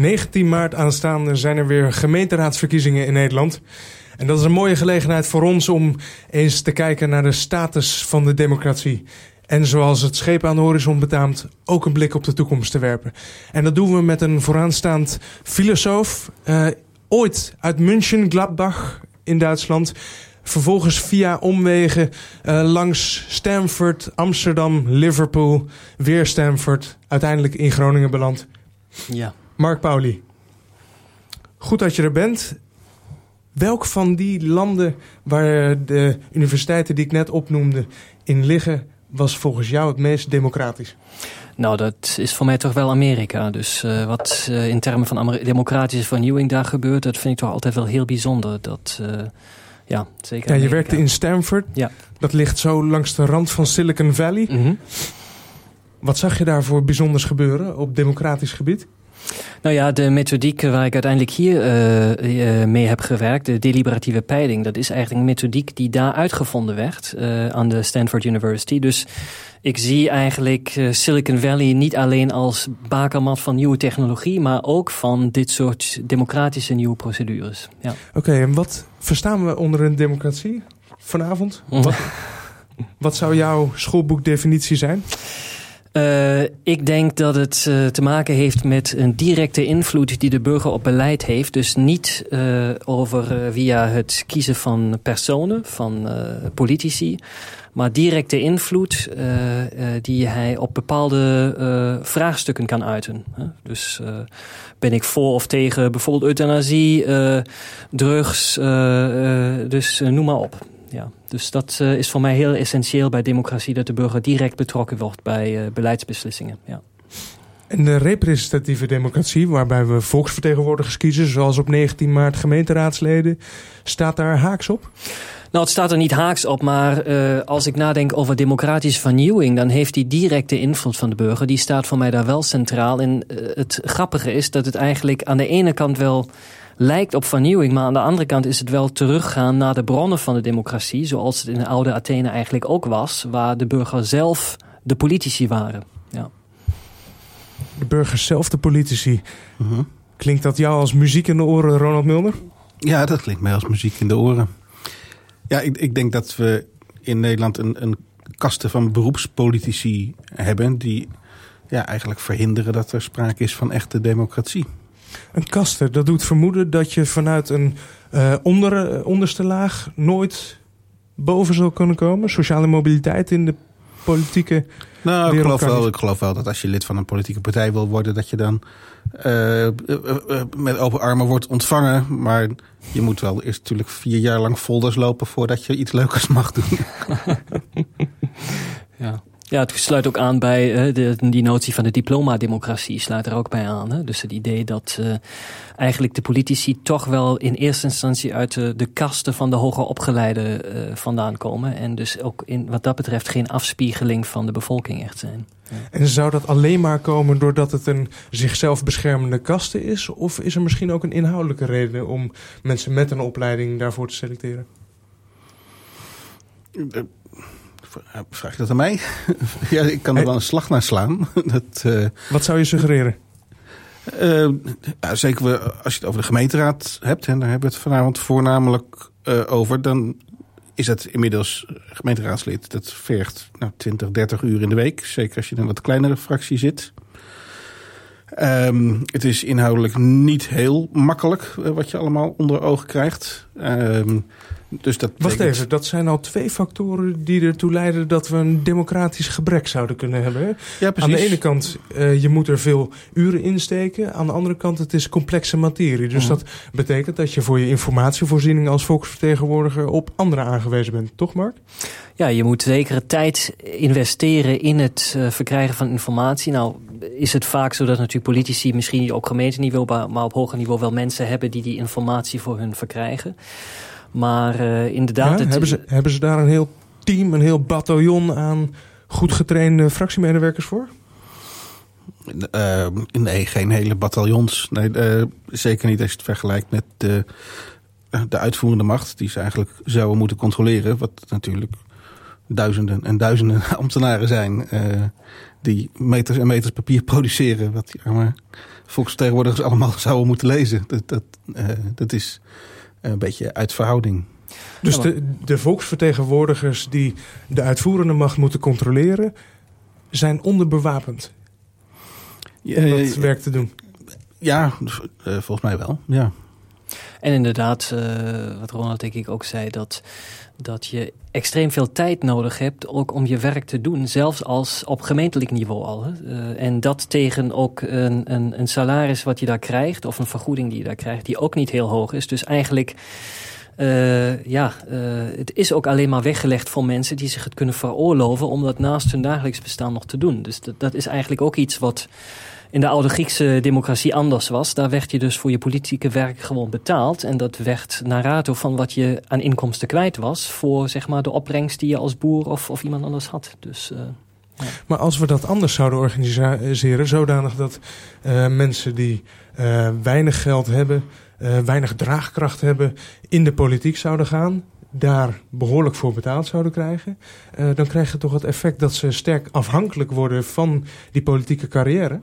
19 maart aanstaande zijn er weer gemeenteraadsverkiezingen in Nederland. En dat is een mooie gelegenheid voor ons om eens te kijken naar de status van de democratie. En zoals het scheep aan de horizon betaamt, ook een blik op de toekomst te werpen. En dat doen we met een vooraanstaand filosoof. Uh, ooit uit München, Gladbach in Duitsland. Vervolgens via omwegen uh, langs Stanford, Amsterdam, Liverpool, weer Stanford. Uiteindelijk in Groningen beland. Ja. Mark Pauli. Goed dat je er bent. Welk van die landen waar de universiteiten die ik net opnoemde in liggen, was volgens jou het meest democratisch? Nou, dat is voor mij toch wel Amerika. Dus uh, wat uh, in termen van democratische vernieuwing daar gebeurt, dat vind ik toch altijd wel heel bijzonder. Dat, uh, ja, zeker. Ja, je werkte in Stanford. Ja. Dat ligt zo langs de rand van Silicon Valley. Mm -hmm. Wat zag je daar voor bijzonders gebeuren op democratisch gebied? Nou ja, de methodiek waar ik uiteindelijk hier uh, uh, mee heb gewerkt, de deliberatieve peiling, dat is eigenlijk een methodiek die daar uitgevonden werd uh, aan de Stanford University. Dus ik zie eigenlijk Silicon Valley niet alleen als bakermat van nieuwe technologie, maar ook van dit soort democratische nieuwe procedures. Ja. Oké, okay, en wat verstaan we onder een democratie vanavond? wat, wat zou jouw schoolboekdefinitie zijn? Uh, ik denk dat het uh, te maken heeft met een directe invloed die de burger op beleid heeft. Dus niet uh, over via het kiezen van personen, van politici. Maar directe invloed die hij op bepaalde vraagstukken kan uiten. Dus ben ik voor of tegen bijvoorbeeld euthanasie, drugs, dus noem maar op ja. Dus dat uh, is voor mij heel essentieel bij democratie... dat de burger direct betrokken wordt bij uh, beleidsbeslissingen. Ja. En de representatieve democratie, waarbij we volksvertegenwoordigers kiezen... zoals op 19 maart gemeenteraadsleden, staat daar haaks op? Nou, het staat er niet haaks op, maar uh, als ik nadenk over democratische vernieuwing... dan heeft die directe invloed van de burger, die staat voor mij daar wel centraal. En het grappige is dat het eigenlijk aan de ene kant wel lijkt op vernieuwing. Maar aan de andere kant is het wel teruggaan naar de bronnen van de democratie. Zoals het in de oude Athene eigenlijk ook was. Waar de burgers zelf de politici waren. Ja. De burgers zelf de politici. Uh -huh. Klinkt dat jou als muziek in de oren, Ronald Mulder? Ja, dat klinkt mij als muziek in de oren. Ja, ik, ik denk dat we in Nederland een, een kaste van beroepspolitici hebben... die ja, eigenlijk verhinderen dat er sprake is van echte democratie. Een kaster, dat doet vermoeden dat je vanuit een uh, onder, onderste laag nooit boven zal kunnen komen. Sociale mobiliteit in de politieke nou, ik geloof, wel, ik geloof wel dat als je lid van een politieke partij wil worden... dat je dan uh, uh, met open armen wordt ontvangen. Maar je moet wel eerst natuurlijk vier jaar lang folders lopen... voordat je iets leukers mag doen. ja. Ja, het sluit ook aan bij uh, de, die notie van de diplomademocratie, sluit er ook bij aan. Hè? Dus het idee dat uh, eigenlijk de politici toch wel in eerste instantie uit de, de kasten van de hoger opgeleide uh, vandaan komen. En dus ook in, wat dat betreft geen afspiegeling van de bevolking echt zijn. Ja. En zou dat alleen maar komen doordat het een zichzelf beschermende kaste is? Of is er misschien ook een inhoudelijke reden om mensen met een opleiding daarvoor te selecteren? Vraag je dat aan mij? ja, ik kan er wel een slag naar slaan. dat, uh, Wat zou je suggereren? Uh, ja, zeker we, als je het over de gemeenteraad hebt, en daar hebben we het vanavond voornamelijk uh, over, dan is het inmiddels gemeenteraadslid. Dat vergt nou, 20, 30 uur in de week. Zeker als je in een wat kleinere fractie zit. Um, het is inhoudelijk niet heel makkelijk wat je allemaal onder ogen krijgt. Um, dus dat Wacht betekent... even, dat zijn al twee factoren die ertoe leiden dat we een democratisch gebrek zouden kunnen hebben. Hè? Ja, precies. Aan de ene kant, uh, je moet er veel uren insteken. Aan de andere kant, het is complexe materie. Dus mm. dat betekent dat je voor je informatievoorziening als volksvertegenwoordiger op anderen aangewezen bent. Toch Mark? Ja, je moet zekere tijd investeren in het uh, verkrijgen van informatie. Nou is het vaak zo dat natuurlijk politici misschien op gemeenteniveau, maar op hoger niveau wel mensen hebben die die informatie voor hun verkrijgen. Maar uh, inderdaad... Ja, het, hebben, ze, hebben ze daar een heel team, een heel bataljon aan goed getrainde fractiemedewerkers voor? Uh, nee, geen hele bataljons. Nee, uh, zeker niet als je het vergelijkt met de, de uitvoerende macht... die ze eigenlijk zouden moeten controleren. Wat natuurlijk duizenden en duizenden ambtenaren zijn... die meters en meters papier produceren... wat die arme volksvertegenwoordigers allemaal zouden moeten lezen. Dat, dat, uh, dat is een beetje uit verhouding. Dus de, de volksvertegenwoordigers die de uitvoerende macht moeten controleren, zijn onderbewapend. Ja, dat werk te doen. Ja, volgens mij wel. Ja. En inderdaad, wat Ronald denk ik ook zei, dat dat je extreem veel tijd nodig hebt ook om je werk te doen, zelfs als op gemeentelijk niveau al. Uh, en dat tegen ook een, een, een, salaris wat je daar krijgt, of een vergoeding die je daar krijgt, die ook niet heel hoog is. Dus eigenlijk, uh, ja, het is ook alleen maar weggelegd voor mensen die zich het kunnen veroorloven om dat naast hun dagelijks bestaan nog te doen. Dus dat is eigenlijk ook iets wat in de oude Griekse democratie anders was. Daar werd je dus voor je politieke werk gewoon betaald. En dat werd naar rato van wat je aan inkomsten kwijt was... voor zeg maar, de opbrengst die je als boer of, of iemand anders had. Dus... Ja. Maar als we dat anders zouden organiseren, zodanig dat uh, mensen die uh, weinig geld hebben, weinig draagkracht hebben, in de politiek zouden gaan, daar behoorlijk voor betaald zouden krijgen, dan krijg je toch het effect dat ze sterk afhankelijk worden van die politieke carrière.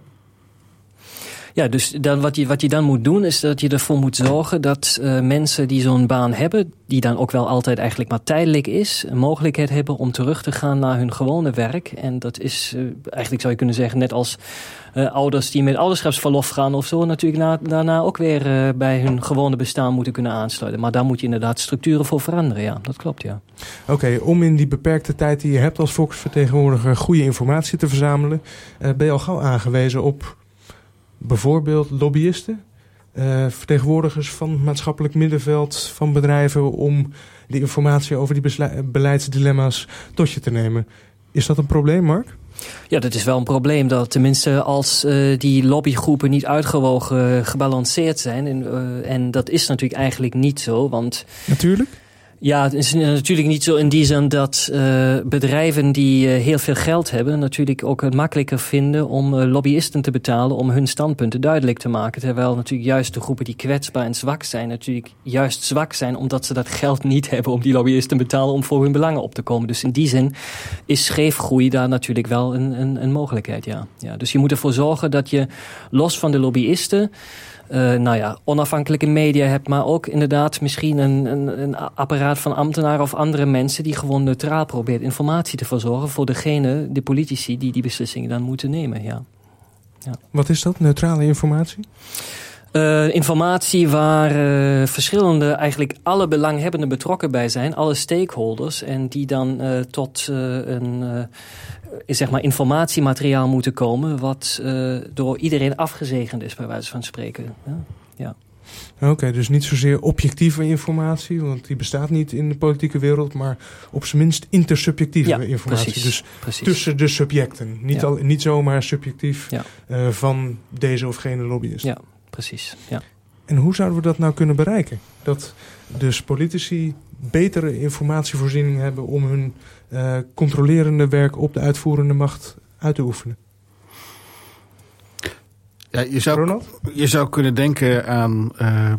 Ja, dus dan, wat, je, wat je dan moet doen is dat je ervoor moet zorgen dat uh, mensen die zo'n baan hebben, die dan ook wel altijd eigenlijk maar tijdelijk is, een mogelijkheid hebben om terug te gaan naar hun gewone werk. En dat is uh, eigenlijk zou je kunnen zeggen, net als uh, ouders die met ouderschapsverlof gaan of zo, natuurlijk na, daarna ook weer bij hun gewone bestaan moeten kunnen aansluiten. Maar daar moet je inderdaad structuren voor veranderen, ja, dat klopt, ja. Oké, om in die beperkte tijd die je hebt als volksvertegenwoordiger goede informatie te verzamelen, ben je al gauw aangewezen op bijvoorbeeld lobbyisten, uh, vertegenwoordigers van het maatschappelijk middenveld van bedrijven om die informatie over die beleidsdilemma's tot je te nemen. Is dat een probleem, Mark? Ja, dat is wel een probleem. Dat tenminste als uh, die lobbygroepen niet uitgewogen gebalanceerd zijn. En, uh, en dat is natuurlijk eigenlijk niet zo. Want Natuurlijk? Ja, het is natuurlijk niet zo in die zin dat uh, bedrijven die uh, heel veel geld hebben... natuurlijk ook het makkelijker vinden om uh, lobbyisten te betalen... om hun standpunten duidelijk te maken. Terwijl natuurlijk juist de groepen die kwetsbaar en zwak zijn... natuurlijk juist zwak zijn omdat ze dat geld niet hebben... om die lobbyisten te betalen om voor hun belangen op te komen. Dus in die zin is scheefgroei daar natuurlijk wel een, een, een mogelijkheid, ja. ja. Dus je moet ervoor zorgen dat je los van de lobbyisten... Uh, nou ja, onafhankelijke media hebt, maar ook inderdaad misschien een, een, een, apparaat van ambtenaren of andere mensen die gewoon neutraal probeert informatie te verzorgen voor degene, de politici, die die beslissingen dan moeten nemen. Ja. ja. Wat is dat, neutrale informatie? Uh, informatie waar uh, verschillende, eigenlijk alle belanghebbenden betrokken bij zijn, alle stakeholders, en die dan uh, tot een zeg maar informatiemateriaal moeten komen wat door iedereen afgezegend is, bij wijze van spreken. Ja. ja. Oké, dus niet zozeer objectieve informatie, want die bestaat niet in de politieke wereld, maar op zijn minst intersubjectieve ja, informatie. Precies, dus precies. tussen de subjecten. Niet, al, niet zomaar subjectief van deze of gene lobbyist. Ja, precies. Ja. En hoe zouden we dat nou kunnen bereiken? Dat dus politici betere informatievoorziening hebben om hun uh, controlerende werk op de uitvoerende macht uit te oefenen. Ja, je, zou, je zou kunnen denken aan uh,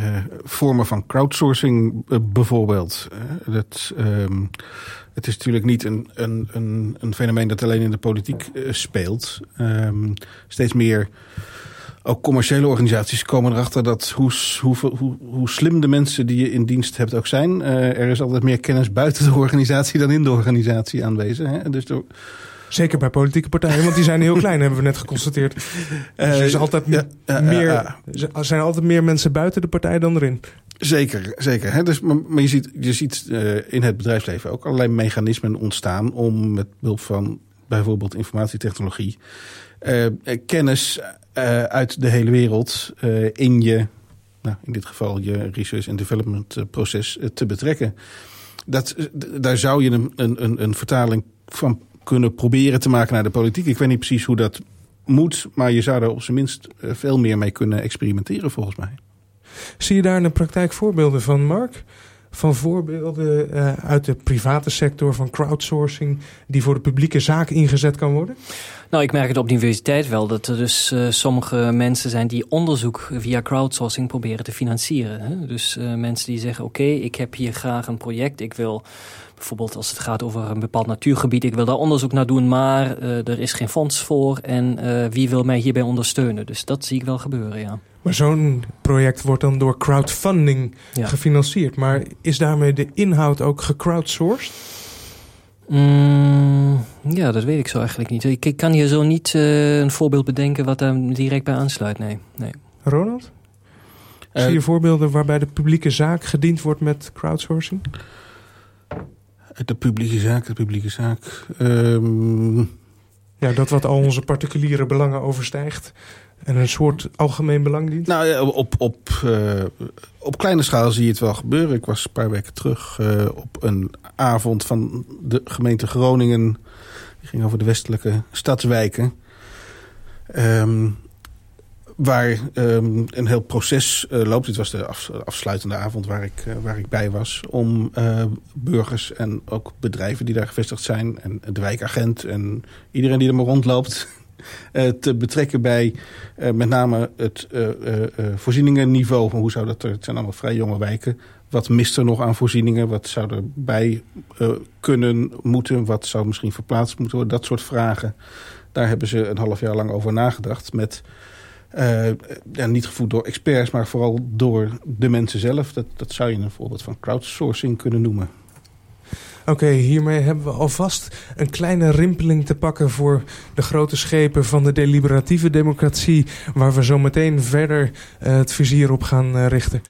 uh, vormen van crowdsourcing uh, bijvoorbeeld. dat, ehm, het is natuurlijk niet een, een, een, een, fenomeen dat alleen in de politiek speelt. Um, steeds meer ook commerciële organisaties komen erachter dat hoe, hoe, hoe, hoe slim de mensen die je in dienst hebt ook zijn, uh, er is altijd meer kennis buiten de organisatie dan in de organisatie aanwezig. Hè? Dus door, Zeker bij politieke partijen, want die zijn heel klein, hebben we net geconstateerd. Dus er, is altijd ja, meer, er zijn altijd meer mensen buiten de partij dan erin. Zeker, zeker. Hè? Dus, maar, maar, je ziet, je ziet uh, in het bedrijfsleven ook allerlei mechanismen ontstaan om met behulp van bijvoorbeeld informatietechnologie uh, kennis uh, uit de hele wereld uh, in je, nou, in dit geval je research and development proces te betrekken. Dat, daar zou je een, een, een vertaling van kunnen proberen te maken naar de politiek. Ik weet niet precies hoe dat moet, maar je zou er op zijn minst veel meer mee kunnen experimenteren volgens mij. Zie je daar in de praktijk voorbeelden van, Mark? Van voorbeelden uit de private sector van crowdsourcing die voor de publieke zaak ingezet kan worden? Nou, ik merk het op de universiteit wel dat er dus uh, sommige mensen zijn die onderzoek via crowdsourcing proberen te financieren. Hè? Dus uh, mensen die zeggen: Oké, okay, ik heb hier graag een project. Ik wil bijvoorbeeld als het gaat over een bepaald natuurgebied, ik wil daar onderzoek naar doen, maar uh, er is geen fonds voor. En wie wil mij hierbij ondersteunen? Dus dat zie ik wel gebeuren, ja. Maar zo'n project wordt dan door crowdfunding ja. gefinancierd. Maar is daarmee de inhoud ook gecrowdsourced? Mm, ja, dat weet ik zo eigenlijk niet. Ik, ik kan hier zo niet uh, een voorbeeld bedenken wat daar direct bij aansluit. Nee. nee. Ronald? Uh, Zie je voorbeelden waarbij de publieke zaak gediend wordt met crowdsourcing? De publieke zaak, de publieke zaak. Um... Ja, dat wat al onze particuliere belangen overstijgt. En een soort algemeen belang dient? Nou ja, op, op, uh, op kleine schaal zie je het wel gebeuren. Ik was een paar weken terug uh, op een avond van de gemeente Groningen. Die ging over de westelijke stadswijken. Um, waar um, een heel proces uh, loopt. Dit was de af, afsluitende avond waar ik, waar ik bij was. Om burgers en ook bedrijven die daar gevestigd zijn. En de wijkagent en iedereen die er maar rondloopt te betrekken bij met name het voorzieningenniveau. Hoe zou dat er, het zijn allemaal vrij jonge wijken. Wat mist er nog aan voorzieningen? Wat zou er bij kunnen, moeten? Wat zou misschien verplaatst moeten worden? Dat soort vragen. Daar hebben ze een half jaar lang over nagedacht. Met, ja, niet gevoed door experts, maar vooral door de mensen zelf. Dat, dat zou je een voorbeeld van crowdsourcing kunnen noemen. Oké, hiermee hebben we alvast een kleine rimpeling te pakken voor de grote schepen van de deliberatieve democratie, waar we zo meteen verder uh, het vizier op gaan uh, richten.